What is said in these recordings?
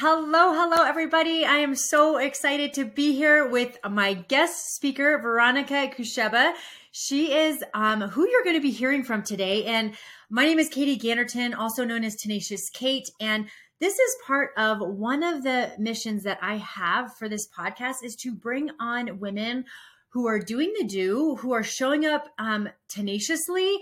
Hello, hello, everybody. I am so excited to be here with my guest speaker, Veronica Kusheba. She is um, who you're going to be hearing from today. And my name is Katie Ganderton, also known as Tenacious Kate. And this is part of one of the missions that I have for this podcast is to bring on women who are doing the do, who are showing up um, tenaciously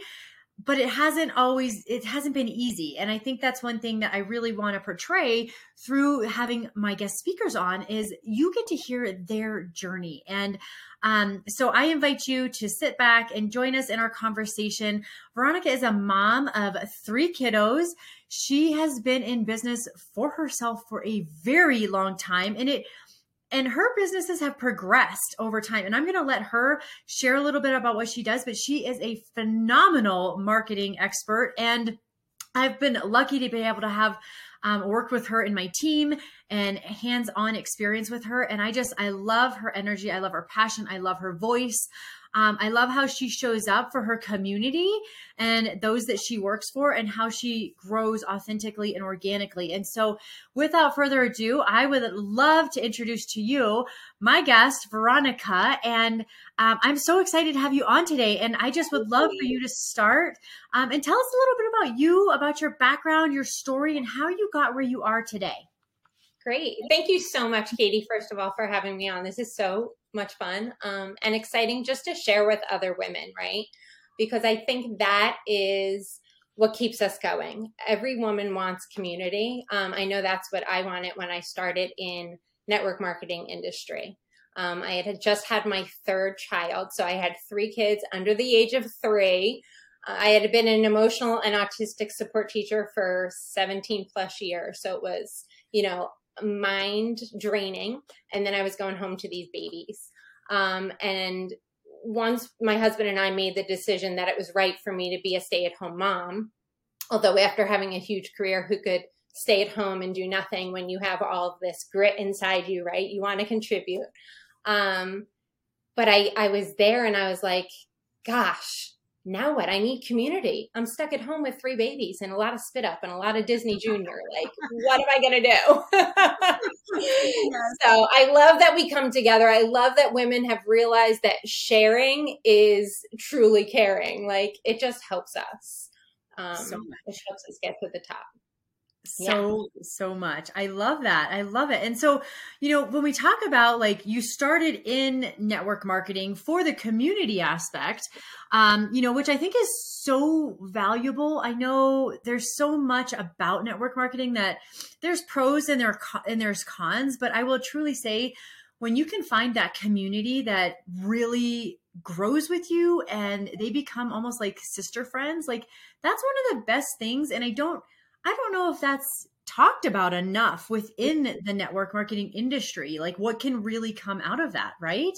but it hasn't always it hasn't been easy. And i think that's one thing that i really want to portray through having my guest speakers on is you get to hear their journey. And um, so i invite you to sit back and join us in our conversation. Veronica is a mom of three kiddos. She has been in business for herself for a very long time and it and her businesses have progressed over time. And I'm going to let her share a little bit about what she does, but she is a phenomenal marketing expert. And I've been lucky to be able to have um, worked with her in my team and hands on experience with her. And I just, I love her energy. I love her passion. I love her voice. Um, I love how she shows up for her community and those that she works for and how she grows authentically and organically. And so, without further ado, I would love to introduce to you my guest, Veronica. And um, I'm so excited to have you on today. And I just would love for you to start um, and tell us a little bit about you, about your background, your story, and how you got where you are today. Great. Thank you so much, Katie, first of all, for having me on. This is so much fun um, and exciting just to share with other women, right? Because I think that is what keeps us going. Every woman wants community. Um, I know that's what I wanted when I started in network marketing industry. Um, I had just had my third child, so I had three kids under the age of three. Uh, I had been an emotional and autistic support teacher for 17 plus years, so it was, you know, mind draining. And then I was going home to these babies. Um, and once my husband and I made the decision that it was right for me to be a stay at home mom, although after having a huge career, who could stay at home and do nothing when you have all this grit inside you, right? You want to contribute. Um, but I, I was there and I was like, gosh, now what? I need community. I'm stuck at home with three babies and a lot of spit up and a lot of Disney Junior. Like, what am I going to do? so I love that we come together. I love that women have realized that sharing is truly caring. Like, it just helps us. Um, so it helps us get to the top so yeah. so much. I love that. I love it. And so you know when we talk about like you started in network marketing for the community aspect um you know which i think is so valuable. I know there's so much about network marketing that there's pros and there and there's cons but i will truly say when you can find that community that really grows with you and they become almost like sister friends like that's one of the best things. And i don't I don't know if that's talked about enough within the network marketing industry. Like what can really come out of that, right?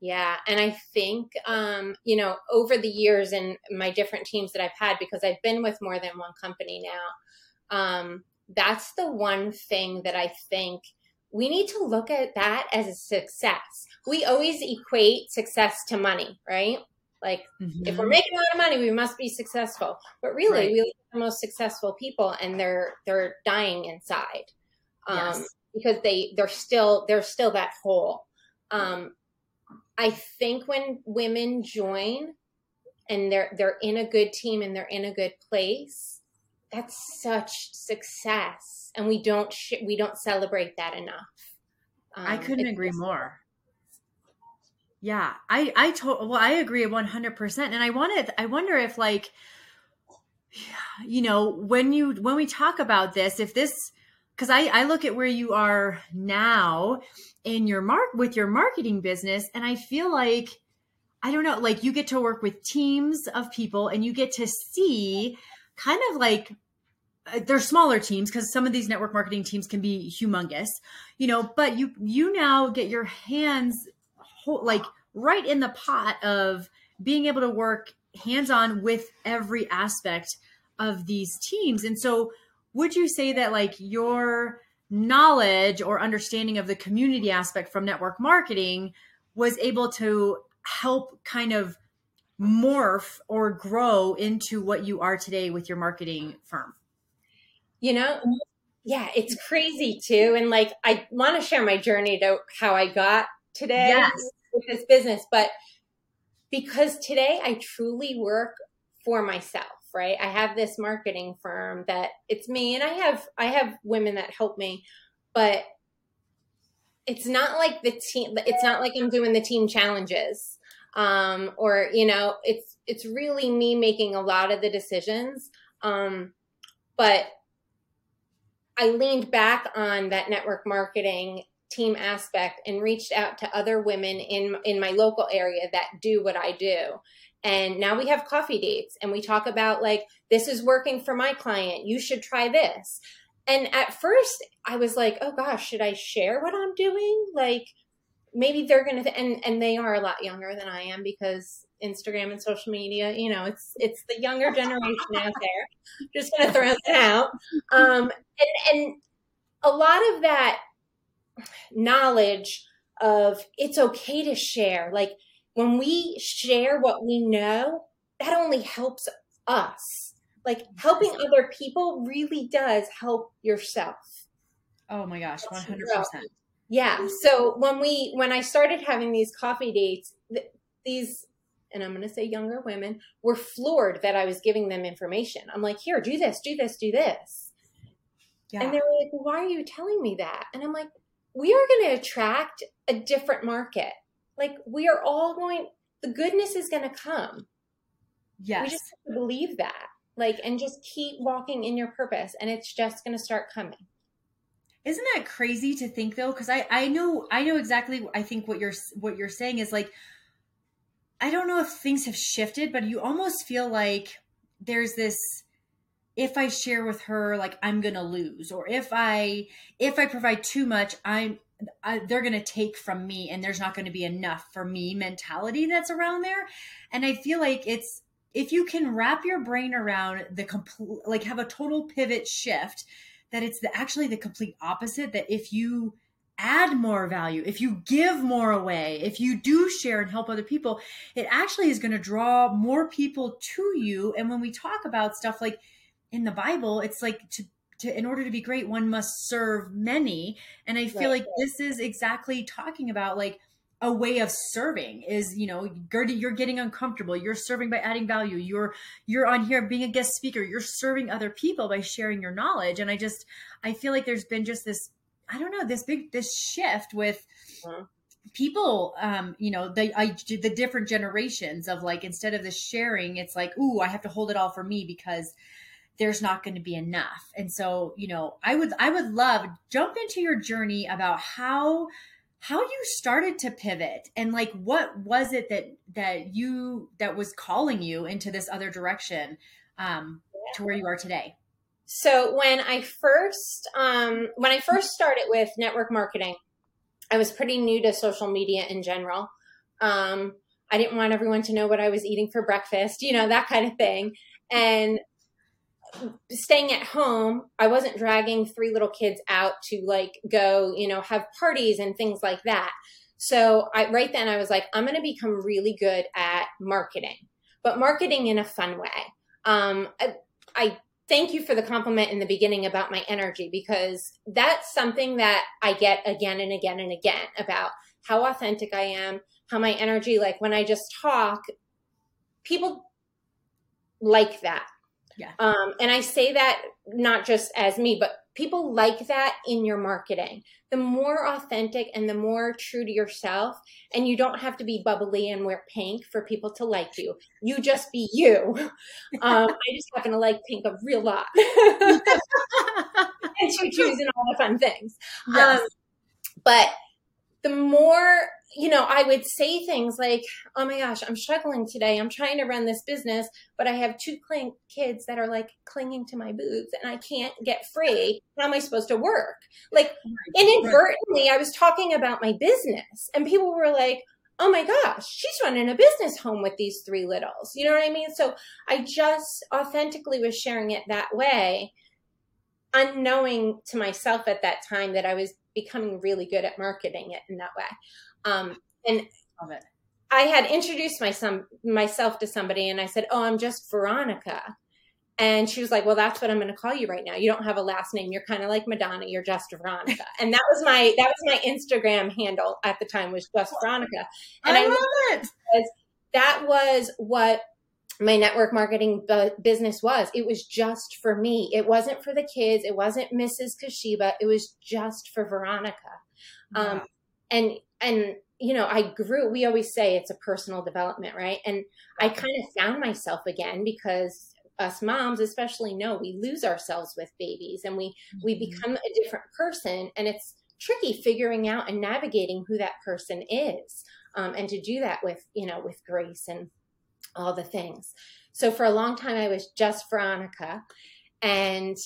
Yeah. And I think, um, you know, over the years and my different teams that I've had, because I've been with more than one company now, um, that's the one thing that I think we need to look at that as a success. We always equate success to money, right? Like mm-hmm. if we're mm-hmm. making a lot of money, we must be successful. But really, right. we look at the most successful people, and they're they're dying inside um, yes. because they they're still they're still that hole. Um, I think when women join and they're they're in a good team and they're in a good place, that's such success, and we don't sh- we don't celebrate that enough. Um, I couldn't agree more. Yeah, I I told well I agree 100% and I wanted I wonder if like you know when you when we talk about this if this cuz I I look at where you are now in your mark with your marketing business and I feel like I don't know like you get to work with teams of people and you get to see kind of like uh, they're smaller teams because some of these network marketing teams can be humongous you know but you you now get your hands like right in the pot of being able to work hands on with every aspect of these teams. And so, would you say that like your knowledge or understanding of the community aspect from network marketing was able to help kind of morph or grow into what you are today with your marketing firm? You know, yeah, it's crazy too. And like, I want to share my journey to how I got today yes. With this business, but because today I truly work for myself, right? I have this marketing firm that it's me and I have, I have women that help me, but it's not like the team, it's not like I'm doing the team challenges. Um, or, you know, it's, it's really me making a lot of the decisions. Um, but I leaned back on that network marketing team aspect and reached out to other women in in my local area that do what I do. And now we have coffee dates and we talk about like this is working for my client. You should try this. And at first I was like, "Oh gosh, should I share what I'm doing?" Like maybe they're going to and and they are a lot younger than I am because Instagram and social media. You know, it's it's the younger generation out there. Just gonna throw that out. Um, and and a lot of that knowledge of it's okay to share. Like when we share what we know, that only helps us. Like helping other people really does help yourself. Oh my gosh, one hundred percent. Yeah. So when we when I started having these coffee dates, th- these and I'm going to say younger women, were floored that I was giving them information. I'm like, here, do this, do this, do this. Yeah. And they were like, why are you telling me that? And I'm like, we are going to attract a different market. Like, we are all going, the goodness is going to come. Yes. We just have to believe that. Like, and just keep walking in your purpose, and it's just going to start coming. Isn't that crazy to think though? Because I I know I know exactly. I think what you're what you're saying is like I don't know if things have shifted, but you almost feel like there's this if I share with her like I'm going to lose or if I if I provide too much, I'm I, they're going to take from me and there's not going to be enough for me mentality that's around there. And I feel like it's if you can wrap your brain around the complete like have a total pivot shift that it's the, actually the complete opposite that if you add more value, if you give more away, if you do share and help other people, it actually is going to draw more people to you. And when we talk about stuff like in the Bible, it's like to to, in order to be great, one must serve many. And I feel right. like this is exactly talking about like a way of serving is, you know, Gertie, you're getting uncomfortable. You're serving by adding value. You're, you're on here being a guest speaker. You're serving other people by sharing your knowledge. And I just, I feel like there's been just this I don't know this big this shift with uh-huh. people um you know the I, the different generations of like instead of the sharing it's like ooh I have to hold it all for me because there's not going to be enough and so you know I would I would love jump into your journey about how how you started to pivot and like what was it that that you that was calling you into this other direction um to where you are today so when I first um, when I first started with network marketing, I was pretty new to social media in general. Um, I didn't want everyone to know what I was eating for breakfast, you know, that kind of thing. And staying at home, I wasn't dragging three little kids out to like go, you know, have parties and things like that. So I right then I was like, I'm going to become really good at marketing, but marketing in a fun way. Um, I, I thank you for the compliment in the beginning about my energy because that's something that I get again and again and again about how authentic I am, how my energy, like when I just talk, people like that. Yeah. Um, and I say that not just as me, but people like that in your marketing. The more authentic and the more true to yourself, and you don't have to be bubbly and wear pink for people to like you. You just be you. Um, I just happen to like pink a real lot. and choo and all the fun things. Yes. Um, but the more you know, I would say things like, oh my gosh, I'm struggling today. I'm trying to run this business, but I have two cling- kids that are like clinging to my boobs and I can't get free. How am I supposed to work? Like, inadvertently, I was talking about my business and people were like, oh my gosh, she's running a business home with these three littles. You know what I mean? So I just authentically was sharing it that way, unknowing to myself at that time that I was becoming really good at marketing it in that way. Um, and I had introduced my myself to somebody and I said, Oh, I'm just Veronica. And she was like, "Well, that's what I'm going to call you right now. You don't have a last name. You're kind of like Madonna. You're just Veronica." And that was my that was my Instagram handle at the time was just Veronica. And I, I love it. That was what my network marketing business was. It was just for me. It wasn't for the kids. It wasn't Mrs. Kusheba. It was just for Veronica. Um, and and you know, I grew. We always say it's a personal development, right? And I kind of found myself again because us moms especially know we lose ourselves with babies and we mm-hmm. we become a different person and it's tricky figuring out and navigating who that person is um, and to do that with you know with grace and all the things so for a long time i was just veronica and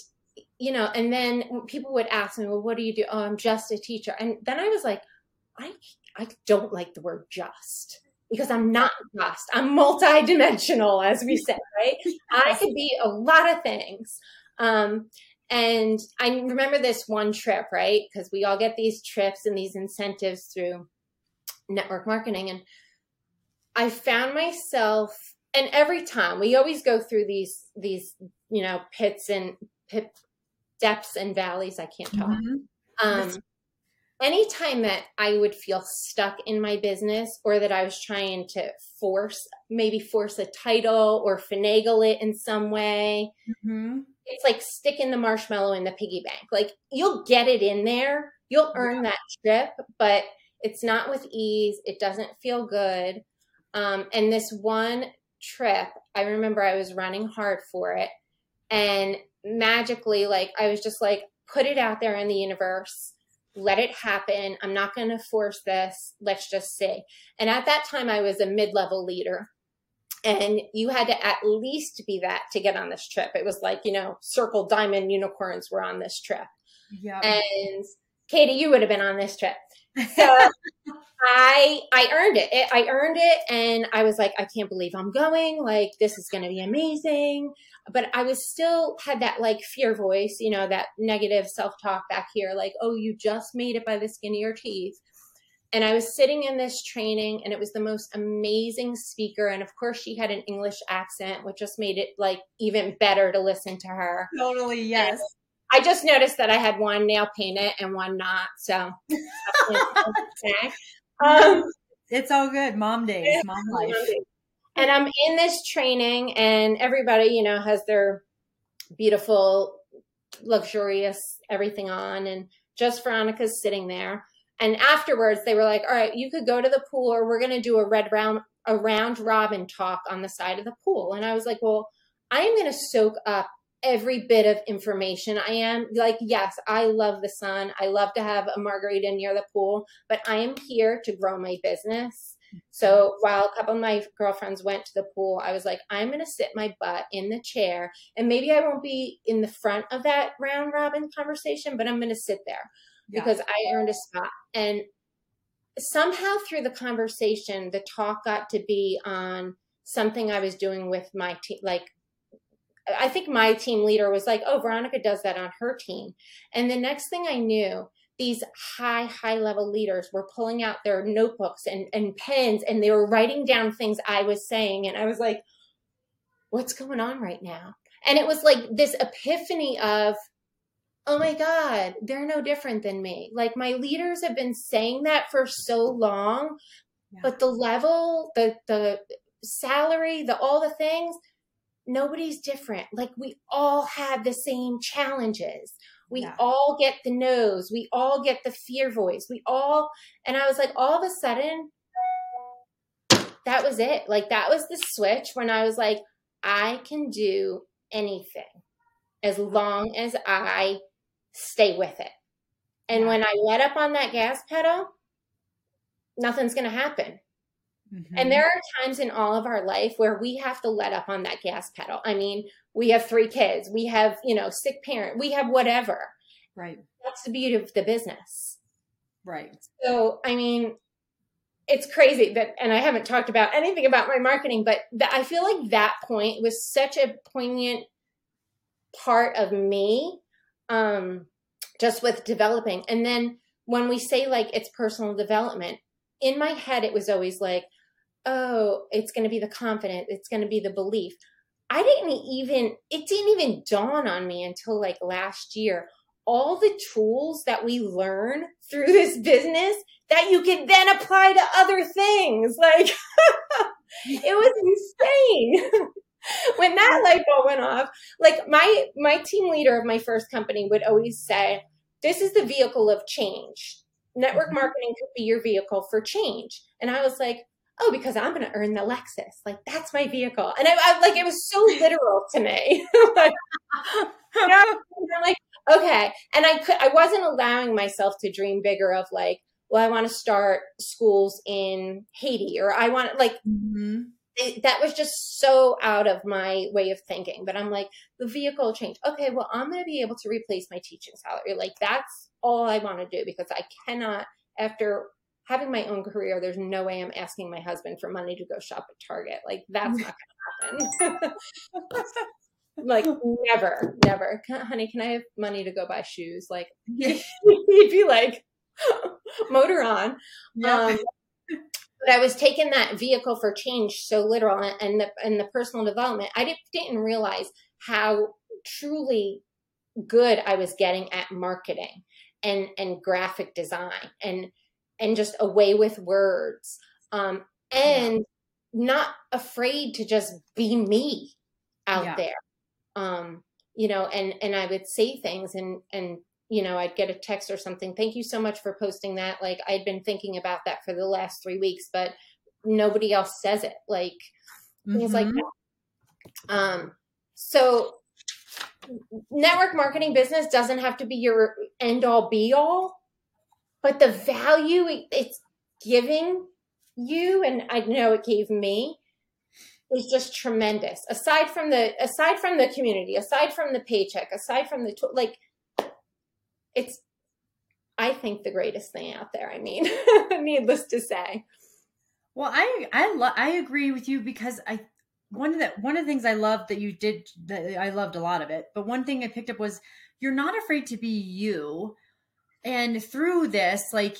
you know and then people would ask me well what do you do oh i'm just a teacher and then i was like i i don't like the word just because I'm not just. I'm multidimensional, as we said, right? I could be a lot of things. Um, and I remember this one trip, right? Because we all get these trips and these incentives through network marketing. And I found myself, and every time we always go through these, these, you know, pits and pit depths and valleys. I can't talk. Mm-hmm. Um, anytime that I would feel stuck in my business or that I was trying to force, maybe force a title or finagle it in some way, mm-hmm. it's like sticking the marshmallow in the piggy bank. Like you'll get it in there, you'll earn yeah. that trip, but it's not with ease. It doesn't feel good. Um, and this one trip, I remember I was running hard for it. And magically, like, I was just like, put it out there in the universe let it happen. I'm not going to force this. Let's just see. And at that time, I was a mid level leader. And you had to at least be that to get on this trip. It was like, you know, circle diamond unicorns were on this trip. Yeah. And Katie, you would have been on this trip. So I I earned it. it. I earned it and I was like, I can't believe I'm going. Like this is gonna be amazing but I was still had that like fear voice, you know, that negative self talk back here, like, oh, you just made it by the skin of your teeth. And I was sitting in this training, and it was the most amazing speaker. And of course, she had an English accent, which just made it like even better to listen to her. Totally, yes. And I just noticed that I had one nail painted and one not. So, um, it's all good. Mom days, mom life and I'm in this training, and everybody, you know, has their beautiful, luxurious everything on, and just Veronica's sitting there. And afterwards, they were like, "All right, you could go to the pool, or we're going to do a red round, a round robin talk on the side of the pool." And I was like, "Well, I am going to soak up every bit of information. I am like, yes, I love the sun. I love to have a margarita near the pool, but I am here to grow my business. So while a couple of my girlfriends went to the pool, I was like, I'm going to sit my butt in the chair and maybe I won't be in the front of that round robin conversation, but I'm going to sit there yeah. because I earned a spot. And somehow through the conversation, the talk got to be on something I was doing with my team, like I think my team leader was like, oh, Veronica does that on her team. And the next thing I knew, these high, high level leaders were pulling out their notebooks and, and pens and they were writing down things I was saying. And I was like, what's going on right now? And it was like this epiphany of, oh my God, they're no different than me. Like my leaders have been saying that for so long, yeah. but the level, the, the salary, the, all the things, nobody's different. Like we all have the same challenges. We yeah. all get the nose. We all get the fear voice. We all, and I was like, all of a sudden, that was it. Like, that was the switch when I was like, I can do anything as long as I stay with it. And yeah. when I let up on that gas pedal, nothing's going to happen. Mm-hmm. And there are times in all of our life where we have to let up on that gas pedal. I mean, we have three kids, we have, you know, sick parent, we have whatever. Right. That's the beauty of the business. Right. So, I mean, it's crazy that, and I haven't talked about anything about my marketing, but I feel like that point was such a poignant part of me, um, just with developing. And then when we say like it's personal development, in my head, it was always like, oh, it's going to be the confidence, it's going to be the belief. I didn't even, it didn't even dawn on me until like last year. All the tools that we learn through this business that you can then apply to other things. Like, it was insane. when that light bulb went off, like my my team leader of my first company would always say, "This is the vehicle of change. Network mm-hmm. marketing could be your vehicle for change." And I was like, "Oh, because I'm going to earn the Lexus. Like that's my vehicle." And I, I like it was so literal to me. like, you know, I'm like, okay. And I could I wasn't allowing myself to dream bigger of like, well, I want to start schools in Haiti or I want like. Mm-hmm it, that was just so out of my way of thinking. But I'm like, the vehicle change. Okay, well, I'm going to be able to replace my teaching salary. Like, that's all I want to do because I cannot, after having my own career, there's no way I'm asking my husband for money to go shop at Target. Like, that's not to happen. like, never, never. Can, honey, can I have money to go buy shoes? Like, he'd be like, motor on. Yeah. Um, but I was taking that vehicle for change so literal and the and the personal development. I didn't, didn't realize how truly good I was getting at marketing and and graphic design and and just away with words um and yeah. not afraid to just be me out yeah. there um you know and and I would say things and and you know, I'd get a text or something. Thank you so much for posting that. Like I'd been thinking about that for the last three weeks, but nobody else says it. Like mm-hmm. things like that. Um, so network marketing business doesn't have to be your end all be all, but the value it's giving you, and I know it gave me, is just tremendous. Aside from the aside from the community, aside from the paycheck, aside from the like it's I think the greatest thing out there. I mean, needless to say. Well, I I lo- I agree with you because I one of the one of the things I loved that you did that I loved a lot of it, but one thing I picked up was you're not afraid to be you, and through this, like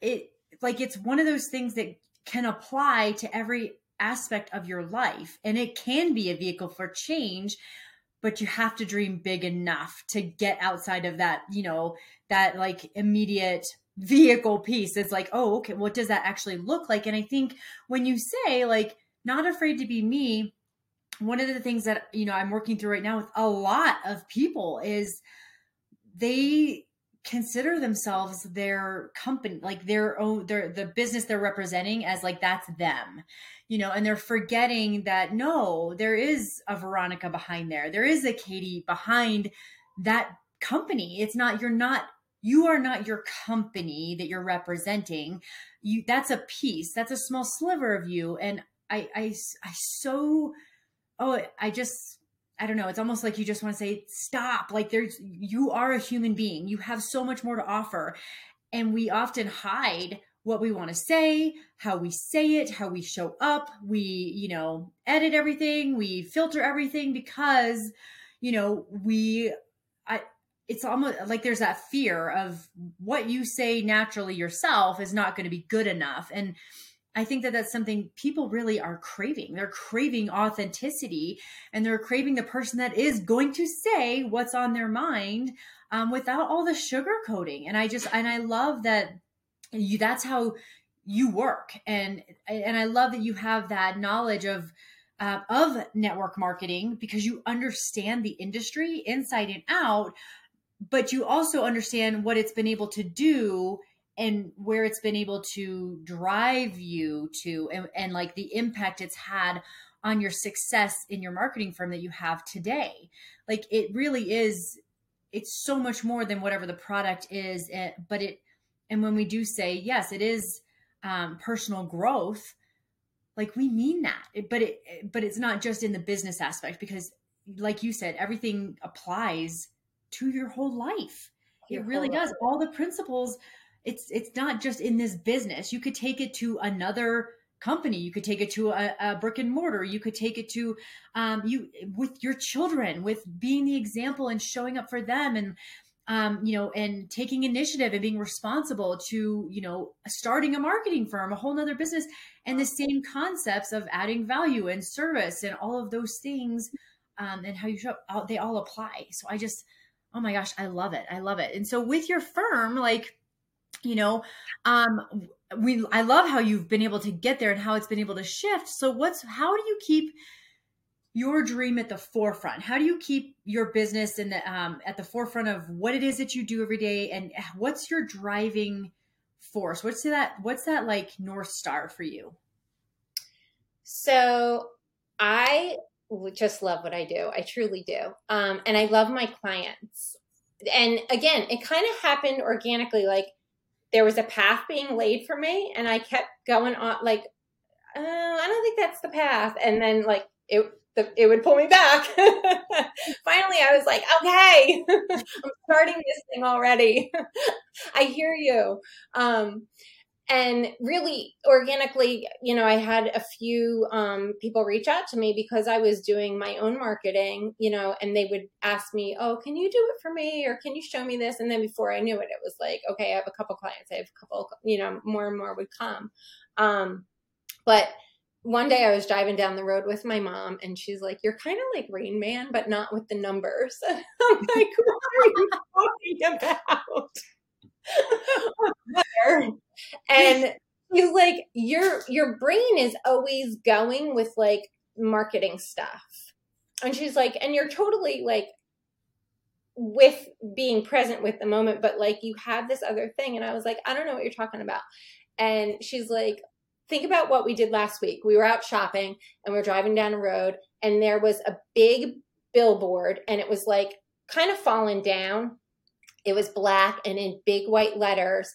it like it's one of those things that can apply to every aspect of your life, and it can be a vehicle for change but you have to dream big enough to get outside of that, you know, that like immediate vehicle piece. It's like, oh, okay, what does that actually look like? And I think when you say like not afraid to be me, one of the things that, you know, I'm working through right now with a lot of people is they consider themselves their company like their own their the business they're representing as like that's them you know, and they're forgetting that no, there is a Veronica behind there. There is a Katie behind that company. It's not, you're not, you are not your company that you're representing. You, that's a piece, that's a small sliver of you. And I, I, I so, oh, I just, I don't know. It's almost like you just want to say, stop. Like there's, you are a human being. You have so much more to offer. And we often hide what we want to say, how we say it, how we show up. We, you know, edit everything, we filter everything because, you know, we, I, it's almost like there's that fear of what you say naturally yourself is not going to be good enough. And I think that that's something people really are craving. They're craving authenticity and they're craving the person that is going to say what's on their mind um, without all the sugarcoating. And I just, and I love that you that's how you work and and i love that you have that knowledge of uh, of network marketing because you understand the industry inside and out but you also understand what it's been able to do and where it's been able to drive you to and, and like the impact it's had on your success in your marketing firm that you have today like it really is it's so much more than whatever the product is eh, but it and when we do say, yes, it is um, personal growth, like we mean that, but it, but it's not just in the business aspect because like you said, everything applies to your whole life. Your it really does. Life. All the principles, it's, it's not just in this business. You could take it to another company you could take it to a, a, brick and mortar you could take it to um, you with your children with being the example and showing up for them and um, you know, and taking initiative and being responsible to, you know, starting a marketing firm, a whole nother business, and the same concepts of adding value and service and all of those things um, and how you show up, they all apply. So I just, oh my gosh, I love it. I love it. And so with your firm, like, you know, um, we, I love how you've been able to get there and how it's been able to shift. So what's, how do you keep your dream at the forefront? How do you keep your business in the, um, at the forefront of what it is that you do every day? And what's your driving force? What's that, what's that like North Star for you? So I just love what I do. I truly do. Um, and I love my clients. And again, it kind of happened organically. Like there was a path being laid for me, and I kept going on. Like, uh, I don't think that's the path. And then like it, the, it would pull me back. Finally, I was like, okay, I'm starting this thing already. I hear you. Um, and really organically you know i had a few um, people reach out to me because i was doing my own marketing you know and they would ask me oh can you do it for me? Or can you show me this? And then before i knew it it was like okay i have a couple clients. I have a couple you know more and more would come. Um, but one day I was driving down the road with my mom, and she's like, "You're kind of like Rain Man, but not with the numbers." I'm like, "What are you talking about?" and he's like your your brain is always going with like marketing stuff. And she's like and you're totally like with being present with the moment but like you have this other thing. And i was like i don't know what you're talking about. And she's like think about what we did last week. We were out shopping and we are driving down a road and there was a big billboard and it was like kind of fallen down. It was black and in big white letters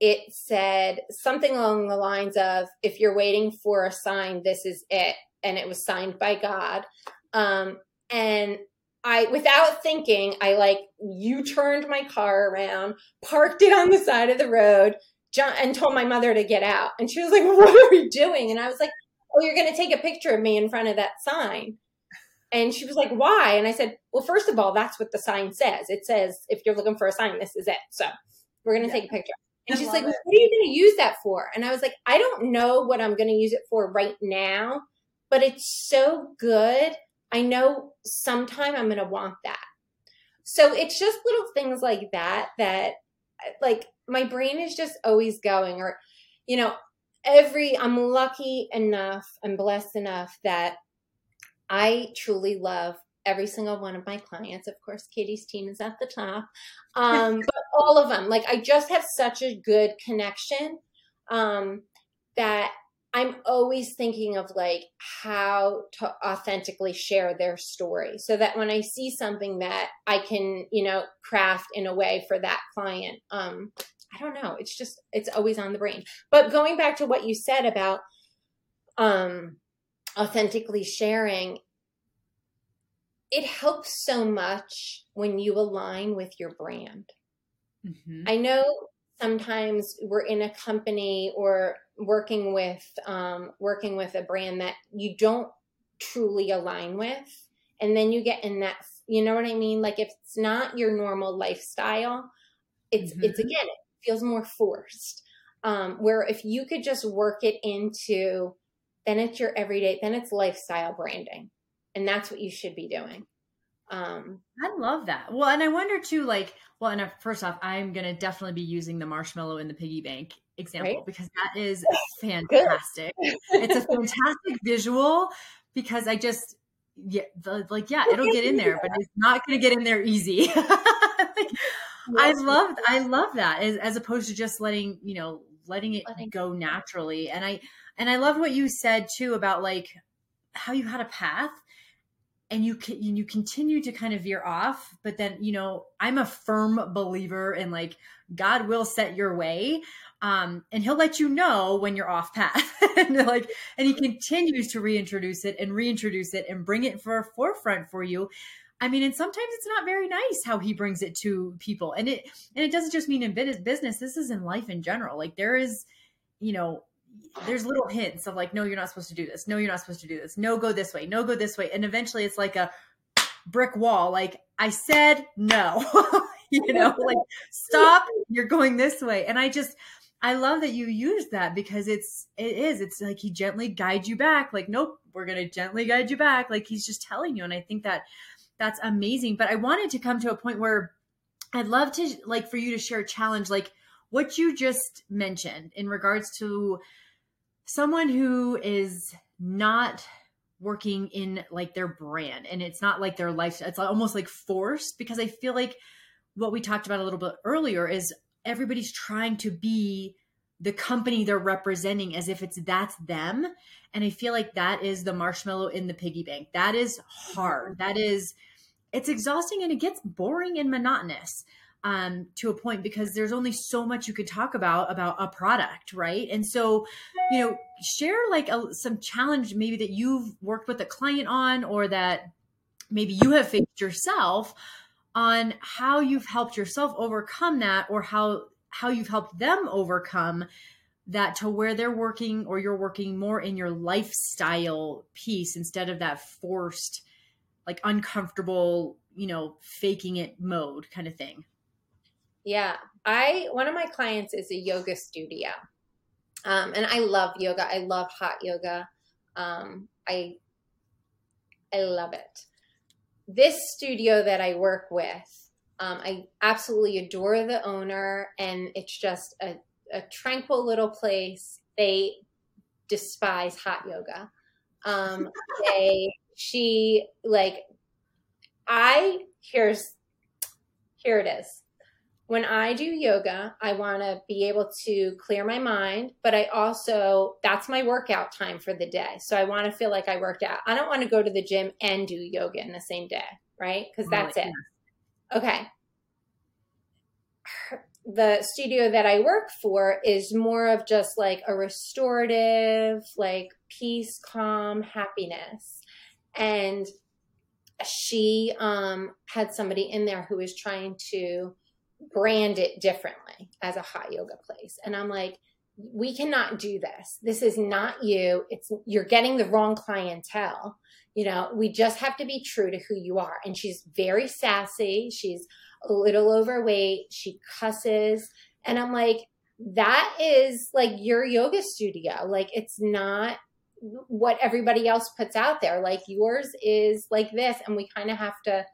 it said something along the lines of if you're waiting for a sign this is it and it was signed by god um, and i without thinking i like you turned my car around parked it on the side of the road and told my mother to get out and she was like what are you doing and i was like oh you're going to take a picture of me in front of that sign and she was like, why? And I said, well, first of all, that's what the sign says. It says, if you're looking for a sign, this is it. So we're going to yeah. take a picture. And I she's like, well, what are you going to use that for? And I was like, I don't know what I'm going to use it for right now, but it's so good. I know sometime I'm going to want that. So it's just little things like that that like my brain is just always going or you know every I'm lucky enough I'm blessed enough that I truly love every single one of my clients. Of course, Katie's team is at the top, um, but all of them. Like I just have such a good connection um, that I'm always thinking of like how to authentically share their story so that when I see something that I can, you know, craft in a way for that client, um, I don't know. It's just, it's always on the brain. But going back to what you said about, um, authentically sharing, it helps so much when you align with your brand. Mm-hmm. I know sometimes we're in a company or working with um, working with a brand that you don't truly align with, and then you get in that. You know what I mean? Like if it's not your normal lifestyle, it's mm-hmm. it's again it feels more forced. Um, where if you could just work it into then it's your everyday, then it's lifestyle branding. And that's what you should be doing. Um, I love that. Well, and I wonder too, like, well, and uh, first off, I'm going to definitely be using the marshmallow in the piggy bank example right? because that is fantastic. it's a fantastic visual because I just, yeah, the, like, yeah, it'll get in there, but it's not going to get in there easy. like, I love, I love that as, as opposed to just letting, you know, letting it letting go naturally. And I, and I love what you said too about like how you had a path and you can you continue to kind of veer off but then you know i'm a firm believer in like god will set your way um and he'll let you know when you're off path and like and he continues to reintroduce it and reintroduce it and bring it for a forefront for you I mean, and sometimes it's not very nice how he brings it to people. And it and it doesn't just mean in business. This is in life in general. Like there is, you know, there's little hints of like, no, you're not supposed to do this. No, you're not supposed to do this. No, go this way. No, go this way. And eventually it's like a brick wall. Like I said, no, you know, like stop, you're going this way. And I just, I love that you use that because it's it is it's like he gently guides you back like nope we're going to gently guide you back like he's just telling you and I think that that's amazing but I wanted to come to a point where I'd love to like for you to share a challenge like what you just mentioned in regards to someone who is not working in like their brand and it's not like their life it's almost like forced because I feel like what we talked about a little bit earlier is everybody's trying to be the company they're representing as if it's that's them. And i feel like that is the marshmallow in the piggy bank. That is hard. That is it's exhausting and it gets boring and monotonous um, to a point because there's only so much you could talk about about a product right? And so you know share like a, some challenge maybe that you've worked with a client on or that maybe you have faced yourself on how you've helped yourself overcome that or how how you've helped them overcome that to where they're working or you're working more in your lifestyle piece instead of that forced like uncomfortable you know faking it mode kind of thing yeah i one of my clients is a yoga studio um, and i love yoga i love hot yoga um, i i love it this studio that I work with, um, I absolutely adore the owner, and it's just a, a tranquil little place. They despise hot yoga. Um, they, she, like, I, here's, here it is. When I do yoga, I want to be able to clear my mind, but I also, that's my workout time for the day. So I want to feel like I worked out. I don't want to go to the gym and do yoga in the same day, right? Because that's it. Okay. The studio that I work for is more of just like a restorative, like peace, calm, happiness. And she um, had somebody in there who was trying to brand it differently as a hot yoga place. And I'm like, we cannot do this. This is not you. It's you're getting the wrong clientele. You know, we just have to be true to who you are. And she's very sassy. She's a little overweight. She cusses. And I'm like, that is like your yoga studio. Like it's not what everybody else puts out there. Like yours is like this. And we kind of have to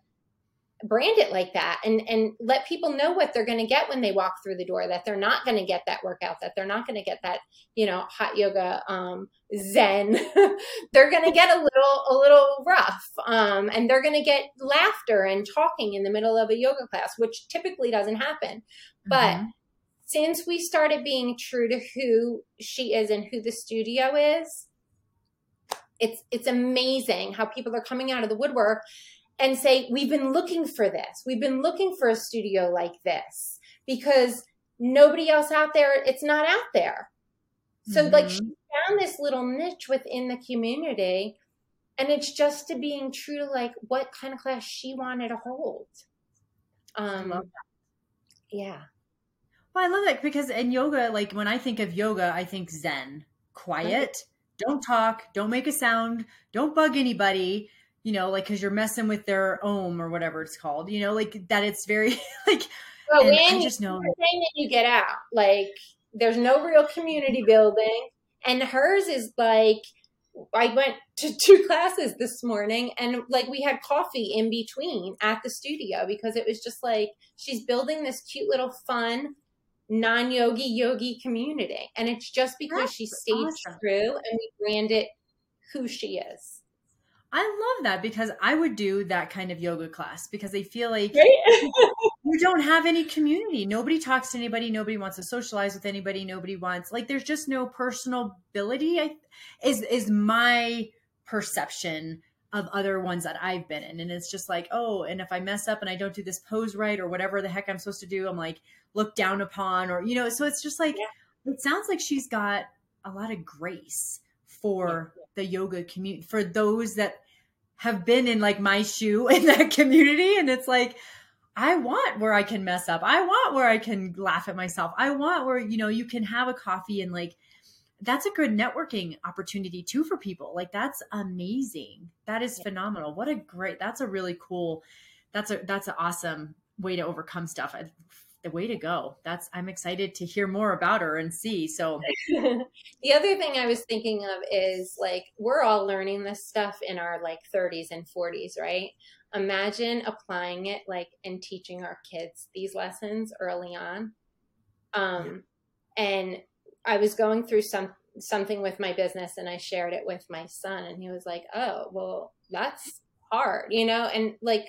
brand it like that and and let people know what they're going to get when they walk through the door that they're not going to get that workout that they're not going to get that you know hot yoga um zen they're going to get a little a little rough um and they're going to get laughter and talking in the middle of a yoga class which typically doesn't happen but mm-hmm. since we started being true to who she is and who the studio is it's it's amazing how people are coming out of the woodwork and say, We've been looking for this. We've been looking for a studio like this because nobody else out there, it's not out there. So, mm-hmm. like, she found this little niche within the community. And it's just to being true to like what kind of class she wanted to hold. Um, yeah. Well, I love that because in yoga, like when I think of yoga, I think Zen, quiet, don't talk, don't make a sound, don't bug anybody you know, like because you're messing with their ohm or whatever it's called, you know, like that. It's very like. But when I just know that you get out, like there's no real community building, and hers is like I went to two classes this morning and like we had coffee in between at the studio because it was just like she's building this cute little fun non-yogi yogi community and it's just because That's she stayed awesome. true and we branded who she is. I love that because I would do that kind of yoga class because I feel like right? you don't have any community. Nobody talks to anybody. Nobody wants to socialize with anybody. Nobody wants like there's just no personal ability. I is is my perception of other ones that I've been in. And it's just like, oh, and if I mess up and I don't do this pose right or whatever the heck I'm supposed to do, I'm like looked down upon or you know, so it's just like yeah. it sounds like she's got a lot of grace for. The yoga community for those that have been in like my shoe in that community and it's like I want where I can mess up. I want where I can laugh at myself. I want where you know you can have a coffee and like that's a good networking opportunity too for people. Like that's amazing. That is phenomenal. What a great. That's a really cool. That's a that's an awesome way to overcome stuff. The way to go. That's I'm excited to hear more about her and see. So the other thing I was thinking of is like we're all learning this stuff in our like 30s and 40s, right? Imagine applying it like and teaching our kids these lessons early on. Um and I was going through some something with my business and I shared it with my son and he was like, "Oh, well, that's hard," you know? And like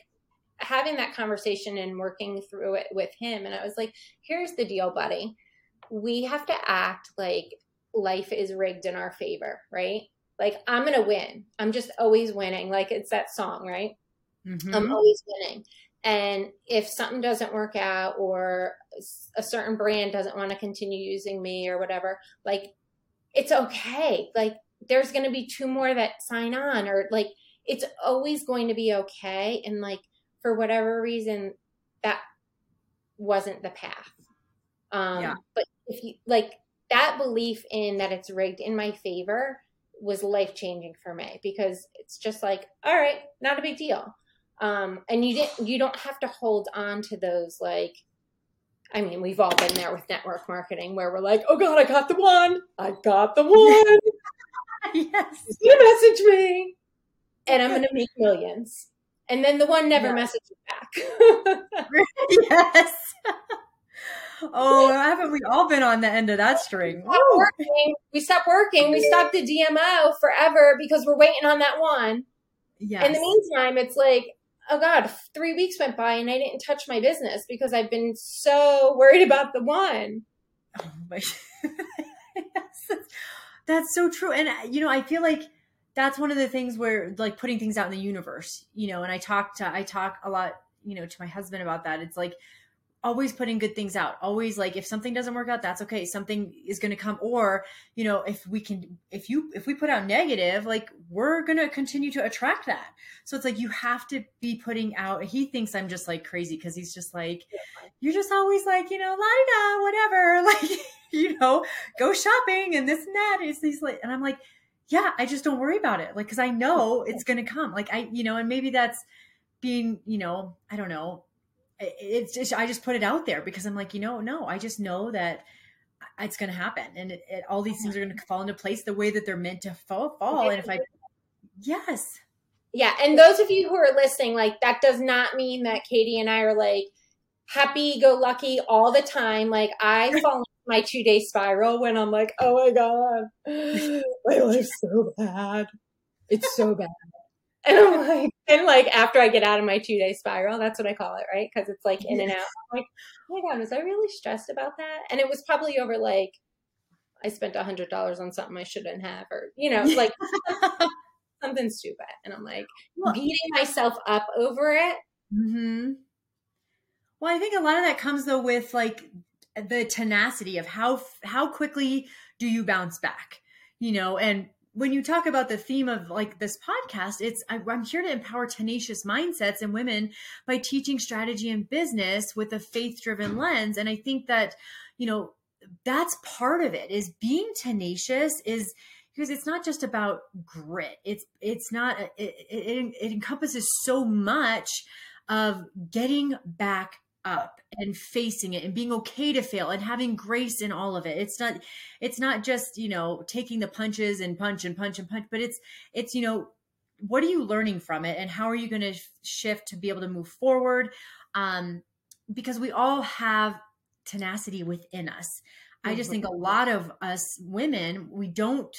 having that conversation and working through it with him and I was like, "Here's the deal, buddy. We have to act like life is rigged in our favor, right? Like I'm going to win. I'm just always winning. Like it's that song, right? Mm-hmm. I'm always winning. And if something doesn't work out or a certain brand doesn't want to continue using me or whatever, like it's okay. Like there's going to be two more that sign on or like it's always going to be okay. And like for whatever reason, that wasn't the path. Um, yeah. But if you like that belief in that it's rigged in my favor was life changing for me because it's just like, all right, not a big deal. Um, and you didn't, you don't have to hold on to those like I mean, we've all been there with network marketing where we're like, oh God, I got the one. I got the one. yes. You message me. And I'm going to make millions. And then the one never yeah. messages back. yes. Oh, haven't we all been on the end of that string? We stopped working. We stopped working. We stopped the DMO forever because we're waiting on that one. Yes. In the meantime, it's like, oh God, three weeks went by and I didn't touch my business because I've been so worried about the one. Oh my, yes, that's so true. And, uh, you know, I feel like that's one of the things where like putting things out in the universe, you know, and I talk to, I talk a lot, you know, to my husband about that. It's like, always putting good things out. Always like if something doesn't work out that's okay. Something is going to come. Or you know if we can if you if we put out negative like we're going to continue to attract that. So it's like you have to be putting out he thinks i'm just like crazy because he's just like you're just always like you know la da whatever. Like you know go shopping and this and that. It's these like and i'm like yeah i just don't worry about it like because i know it's going to come like i you know and maybe that's being you know i don't know it's just I just put it out there because I'm like, you know, no, I just know that it's going to happen, and it, it, all these things are going to fall into place the way that they're meant to fall. fall. And if I, yes, yeah, and those of you who are listening, like that does not mean that Katie and I are like happy go lucky all the time. Like I fall my two day spiral when I'm like, oh my god, my life's so bad. It's so bad. And I'm like, and like after I get out of my two day spiral, that's what I call it, right? Because it's like in and out. I'm like, oh my god, was I really stressed about that? And it was probably over like I spent a hundred dollars on something I shouldn't have, or you know, like something stupid. And I'm like well, beating myself up over it. Mm-hmm. Well, I think a lot of that comes though with like the tenacity of how how quickly do you bounce back, you know, and when you talk about the theme of like this podcast, it's I, am here to empower tenacious mindsets and women by teaching strategy and business with a faith driven lens. And I think that, you know, that's part of it is being tenacious is because it's not just about grit. It's, it's not, it, it, it encompasses so much of getting back up and facing it and being okay to fail and having grace in all of it. It's not it's not just you know taking the punches and punch and punch and punch but it's it's you know what are you learning from it and how are you going to shift to be able to move forward? Um because we all have tenacity within us. I just think a lot of us women we don't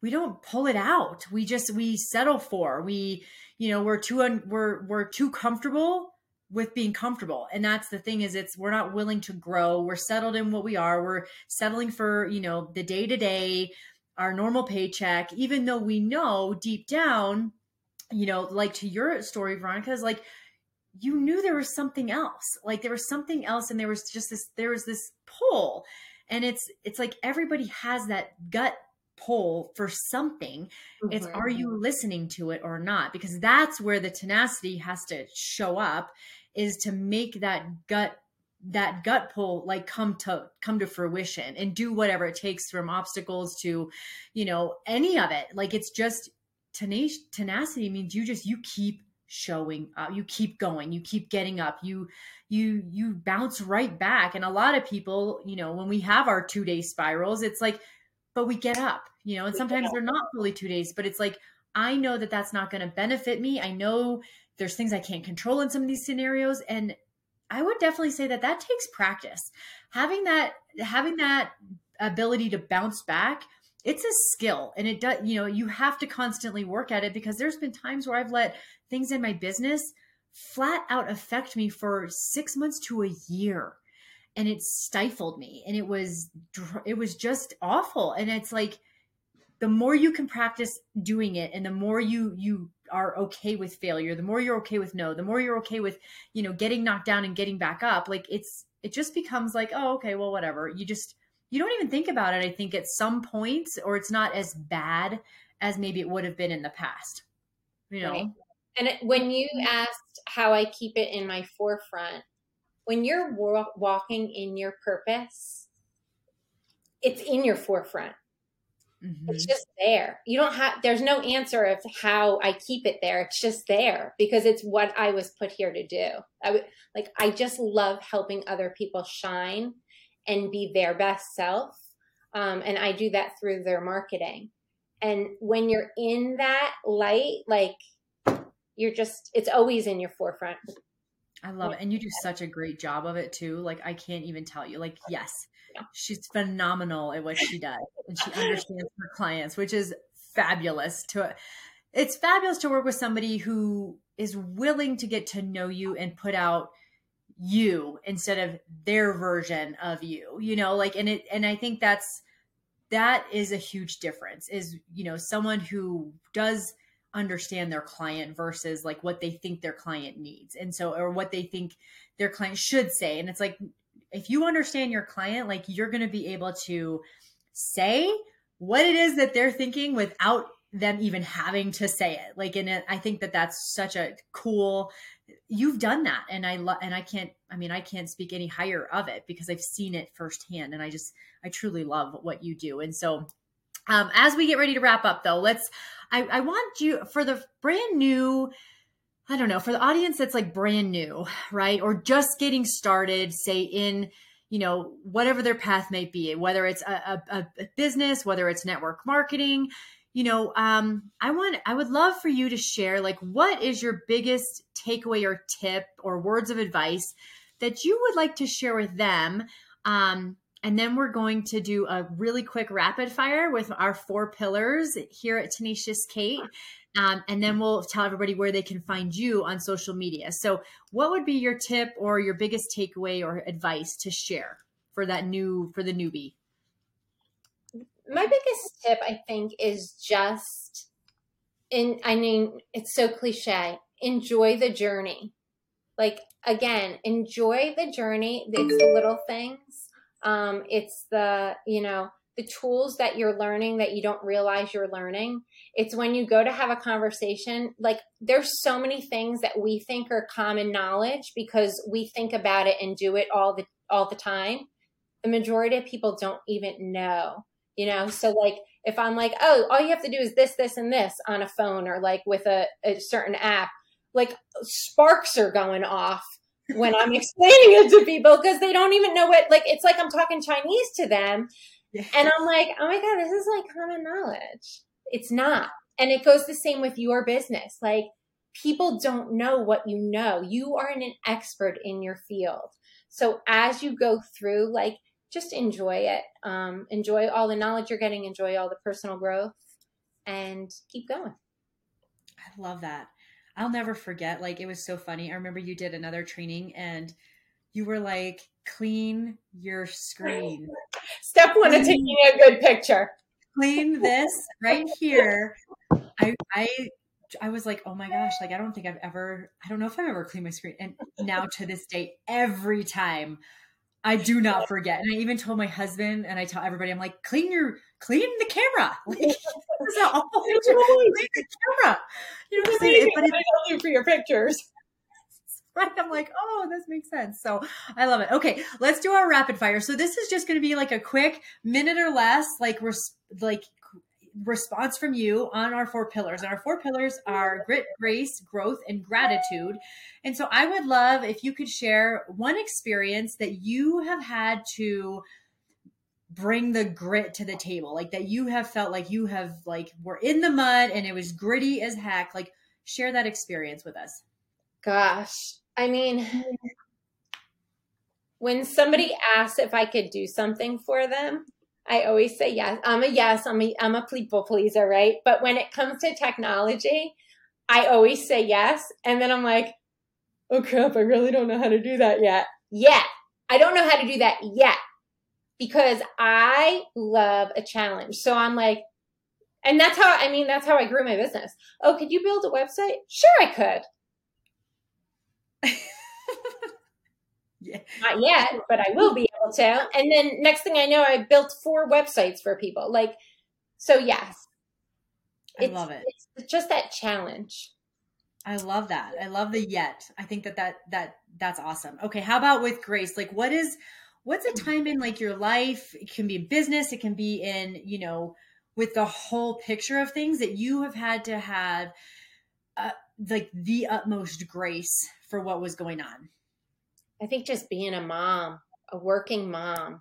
we don't pull it out. We just we settle for we you know we're too un, we're we're too comfortable with being comfortable. And that's the thing is it's we're not willing to grow. We're settled in what we are. We're settling for you know the day to day our normal paycheck even though we know deep down you know like to your story veronica is like you knew there was something else. Like there was something else and there was just this there was this pull. And it's it's like everybody has that gut pull for something mm-hmm. it's are you listening to it or not? Because that's where the tenacity has to show up is to make that gut that gut pull like come to come to fruition and do whatever it takes from obstacles to you know any of it. Like it's just tenacious tenacity means you just you keep showing up. You keep going. You keep getting up. You you you bounce right back. And a lot of people you know when we have our two day spirals it's like but we get up you know and sometimes they're not fully two days but it's like i know that that's not going to benefit me. I know there's things i can't control in some of these scenarios and i would definitely say that that takes practice. Having that having that ability to bounce back it's a skill and it does you know you have to constantly work at it because there's been times where i've let things in my business flat out affect me for 6 months to a year and it stifled me and it was it was just awful and it's like the more you can practice doing it and the more you you are okay with failure the more you're okay with no the more you're okay with you know getting knocked down and getting back up like it's it just becomes like oh okay well whatever you just you don't even think about it i think at some points or it's not as bad as maybe it would have been in the past you know right. and when you asked how i keep it in my forefront when you're walking in your purpose it's in your forefront mm-hmm. it's just there you don't have there's no answer of how i keep it there it's just there because it's what i was put here to do i like i just love helping other people shine and be their best self. Um, and I do that through their marketing. And when you're in that light, like you're just, it's always in your forefront. I love it. And you do such a great job of it too. Like, I can't even tell you. Like, yes, yeah. she's phenomenal at what she does and she understands her clients, which is fabulous to it's fabulous to work with somebody who is willing to get to know you and put out you instead of their version of you you know like and it and i think that's that is a huge difference is you know someone who does understand their client versus like what they think their client needs. And so or what they think their client should say. And it's like if you understand your client like you're going to be able to say what it is that they're thinking without them even having to say it. Like and it, i think that that's such a cool you've done that. And i love and i can't i mean i can't speak any higher of it because i've seen it firsthand. And i just i truly love what you do. And so um, as we get ready to wrap up though let's I, I want you for the brand new i don't know for the audience that's like brand new right or just getting started say in you know whatever their path may be whether it's a, a, a business whether it's network marketing you know, um, I want, I would love for you to share, like, what is your biggest takeaway or tip or words of advice that you would like to share with them? Um, and then we're going to do a really quick rapid fire with our four pillars here at Tenacious Kate. Um, and then we'll tell everybody where they can find you on social media. So, what would be your tip or your biggest takeaway or advice to share for that new for the newbie? my biggest tip, I think, is just in, I mean, it's so cliche, enjoy the journey. Like, again, enjoy the journey. It's the little things. Um, it's the, you know, the tools that you're learning that you don't realize you're learning. It's when you go to have a conversation, like there's so many things that we think are common knowledge because we think about it and do it all the all the time. The majority of people don't even know you know so like if i'm like oh all you have to do is this this and this on a phone or like with a, a certain app like sparks are going off when i'm explaining it to people because they don't even know what like it's like i'm talking chinese to them yeah. and i'm like oh my god this is like common knowledge it's not and it goes the same with your business like people don't know what you know you are an expert in your field so as you go through like just enjoy it. Um, enjoy all the knowledge you're getting, enjoy all the personal growth, and keep going. I love that. I'll never forget. Like, it was so funny. I remember you did another training and you were like, clean your screen. Step one of taking a good picture. Clean this right here. I, I I was like, oh my gosh, like I don't think I've ever, I don't know if I've ever cleaned my screen. And now to this day, every time I do not forget. And I even told my husband and I tell everybody, I'm like, clean your clean the camera. Like is that all clean the camera. You know what I'm saying? But it's for your pictures. Right. I'm like, oh, this makes sense. So I love it. Okay, let's do our rapid fire. So this is just going to be like a quick minute or less, like we're like response from you on our four pillars. And our four pillars are grit, grace, growth, and gratitude. And so I would love if you could share one experience that you have had to bring the grit to the table like that you have felt like you have like were in the mud and it was gritty as heck like share that experience with us gosh i mean when somebody asks if i could do something for them i always say yes i'm a yes i'm a i'm a people pleaser right but when it comes to technology i always say yes and then i'm like oh crap i really don't know how to do that yet yet i don't know how to do that yet because I love a challenge. So I'm like, and that's how, I mean, that's how I grew my business. Oh, could you build a website? Sure, I could. yeah. Not yet, but I will be able to. And then next thing I know, I built four websites for people. Like, so yes. I love it. It's just that challenge. I love that. I love the yet. I think that that that that's awesome. Okay, how about with Grace? Like what is what's a time in like your life it can be in business it can be in you know with the whole picture of things that you have had to have uh, like the utmost grace for what was going on i think just being a mom a working mom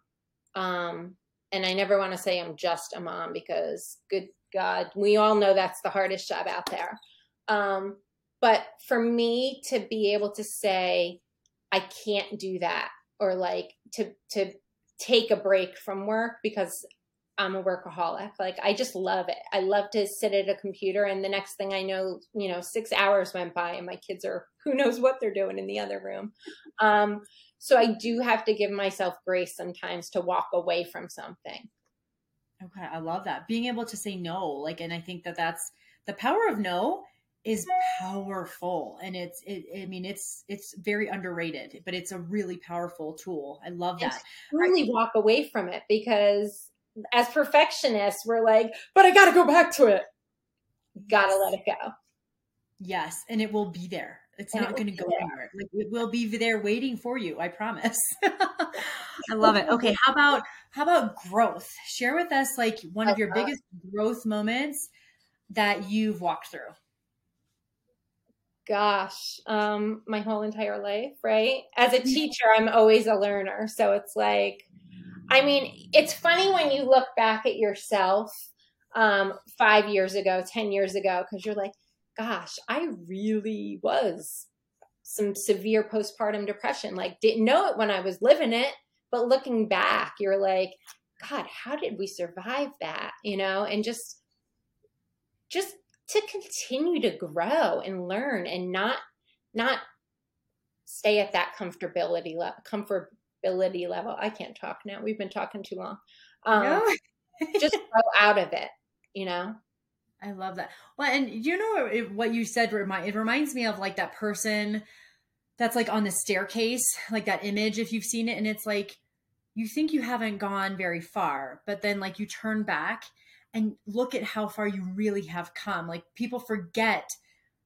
um and i never want to say i'm just a mom because good god we all know that's the hardest job out there um but for me to be able to say i can't do that or like to to take a break from work because I'm a workaholic. Like I just love it. I love to sit at a computer and the next thing I know, you know, 6 hours went by and my kids are who knows what they're doing in the other room. Um so I do have to give myself grace sometimes to walk away from something. Okay, I love that. Being able to say no, like and I think that that's the power of no is powerful and it's it, i mean it's it's very underrated but it's a really powerful tool i love that really walk away from it because as perfectionists we're like but i gotta go back to it gotta yes. let it go yes and it will be there it's and not it going to go there. anywhere. Like it will be there waiting for you i promise. I love it. Okay how about how about growth? Share with us like one of your biggest growth moments that you've walked through. Gosh, um, my whole entire life, right? As a teacher, I'm always a learner. So it's like, I mean, it's funny when you look back at yourself um, five years ago, 10 years ago, because you're like, gosh, I really was some severe postpartum depression. Like, didn't know it when I was living it. But looking back, you're like, God, how did we survive that? You know, and just, just to continue to grow and learn and not not stay at that comfortability level comfortability level i can't talk now we've been talking too long um, no. just grow out of it you know i love that well and you know what you said remind it reminds me of like that person that's like on the staircase like that image if you've seen it and it's like you think you haven't gone very far but then like you turn back and look at how far you really have come. Like people forget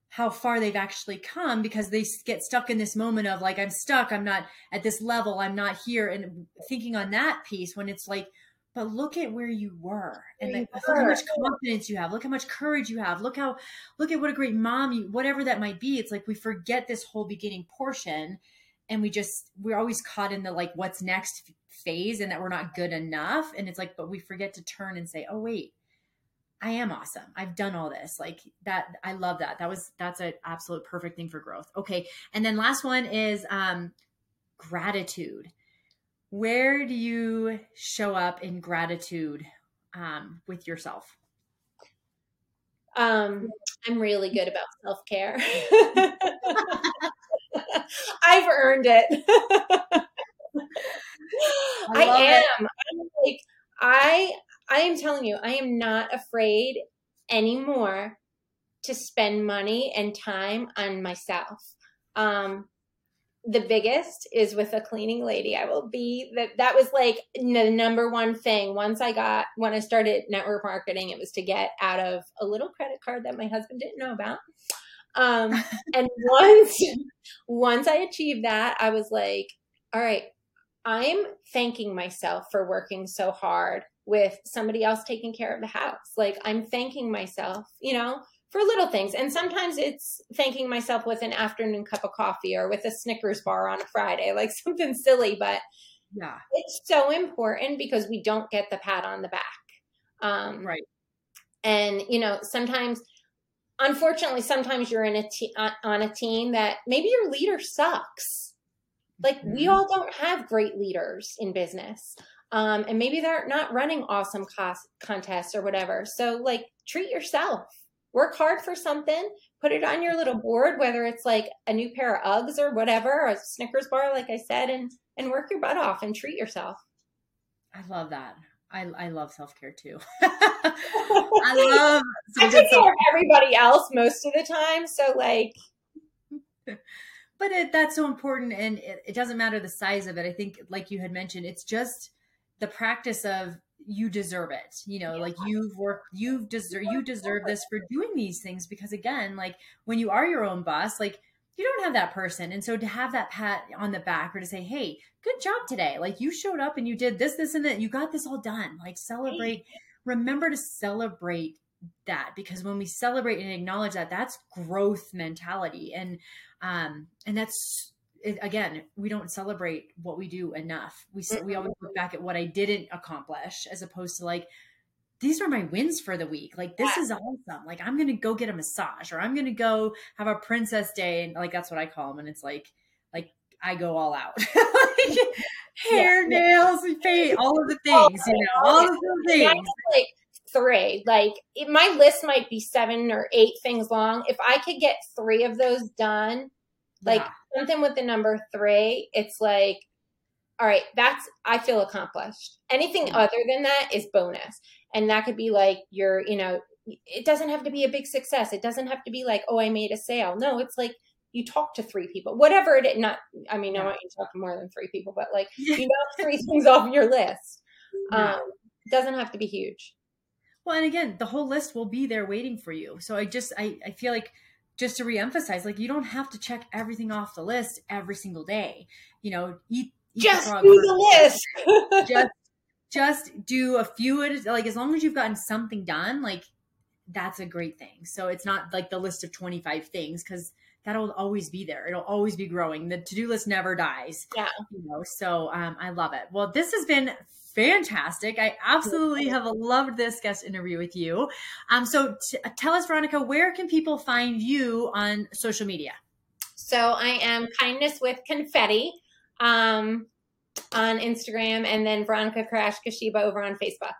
how far they've actually come because they get stuck in this moment of like, I'm stuck, I'm not at this level, I'm not here. And thinking on that piece when it's like, but look at where you were and like, look how much confidence you have look how much courage you have look how look at what a great mom you whatever that might be it's like we forget this whole beginning portion and we just we're always caught in the like what's next phase and that we're not good enough and it's like but we forget to turn and say oh wait I am awesome. I've done all this. Like that I love that. That was that's an absolute perfect thing for growth. Okay. And then last one is um gratitude. Where do you show up in gratitude um with yourself? Um I'm really good about self-care. I've earned it. I, I am. It. I'm like I I am telling you, I am not afraid anymore to spend money and time on myself. Um, the biggest is with a cleaning lady. I will be that. That was like the number one thing. Once I got when I started network marketing, it was to get out of a little credit card that my husband didn't know about. Um, and once once I achieved that, I was like, all right, I'm thanking myself for working so hard with somebody else taking care of the house. Like I'm thanking myself, you know, for little things. And sometimes it's thanking myself with an afternoon cup of coffee or with a Snickers bar on a Friday, like something silly, but yeah, it's so important because we don't get the pat on the back. Um, right. And, you know, sometimes, unfortunately, sometimes you're in a te- on a team that maybe your leader sucks. Like mm-hmm. we all don't have great leaders in business. Um, and maybe they're not running awesome cost contests or whatever. So like treat yourself work hard for something, put it on your little board, whether it's like a new pair of Uggs or whatever, or a Snickers bar, like I said, and and work your butt off and treat yourself. I love that. I, I love self care too. I love. I take care of everybody else most of the time, so like. But it, that's so important, and it, it doesn't matter the size of it. I think, like you had mentioned, it's just the practice of you deserve it you know yeah. like you've worked you've deserve you deserve this for doing these things because again like when you are your own boss like you don't have that person. And so to have that pat on the back or to say hey good job today. Like you showed up and you did this this and that you got this all done. Like celebrate remember to celebrate that because when we celebrate and acknowledge that that's growth mentality. And um and that's it, again, we don't celebrate what we do enough. We mm-hmm. we always look back at what I didn't accomplish, as opposed to like these are my wins for the week. Like this yeah. is awesome. Like I'm gonna go get a massage, or I'm gonna go have a princess day, and like that's what I call them. And it's like like I go all out, like, hair, yeah. nails, face, all of the things, you know, all of the things. Like three, like it, my list might be seven or eight things long. If I could get three of those done, like. Yeah something with the number three, it's like, all right, that's, I feel accomplished. Anything mm-hmm. other than that is bonus. And that could be like your, you know, it doesn't have to be a big success. It doesn't have to be like, oh, I made a sale. No, it's like you talk to three people, whatever it is. Not, I mean, I want you to talk to more than three people, but like you know, three things off your list. Um, it doesn't have to be huge. Well, and again, the whole list will be there waiting for you. So I just, I, I feel like just to reemphasize, like you don't have to check everything off the list every single day. You know, eat, eat just do the list. just just do a few like as long as you've gotten something done, like that's a great thing. So it's not like the list of 25 things because that'll always be there. It'll always be growing. The to-do list never dies. Yeah. You know, so um, I love it. Well, this has been fantastic. I absolutely have loved this guest interview with you. Um, so t- tell us, Veronica, where can people find you on social media? So I am Kindness with Confetti um, on Instagram and then Veronica Crash Kusheba over on Facebook.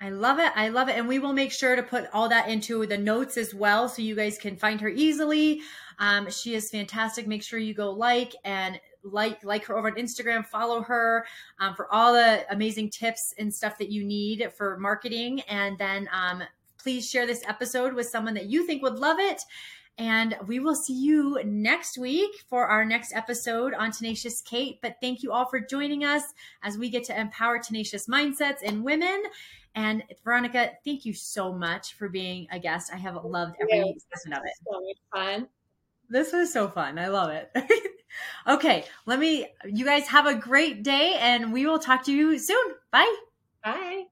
I love it. I love it. And we will make sure to put all that into the notes as well so you guys can find her easily. Um, she is fantastic. Make sure you go like and like like her over on Instagram, follow her um, for all the amazing tips and stuff that you need for marketing. And then um, please share this episode with someone that you think would love it. And we will see you next week for our next episode on Tenacious Kate. But thank you all for joining us as we get to empower tenacious mindsets in women. And Veronica, thank you so much for being a guest. I have loved every second of it. So much fun. This was so fun. I love it. okay, let me, you guys have a great day and we will talk to you soon. Bye. Bye.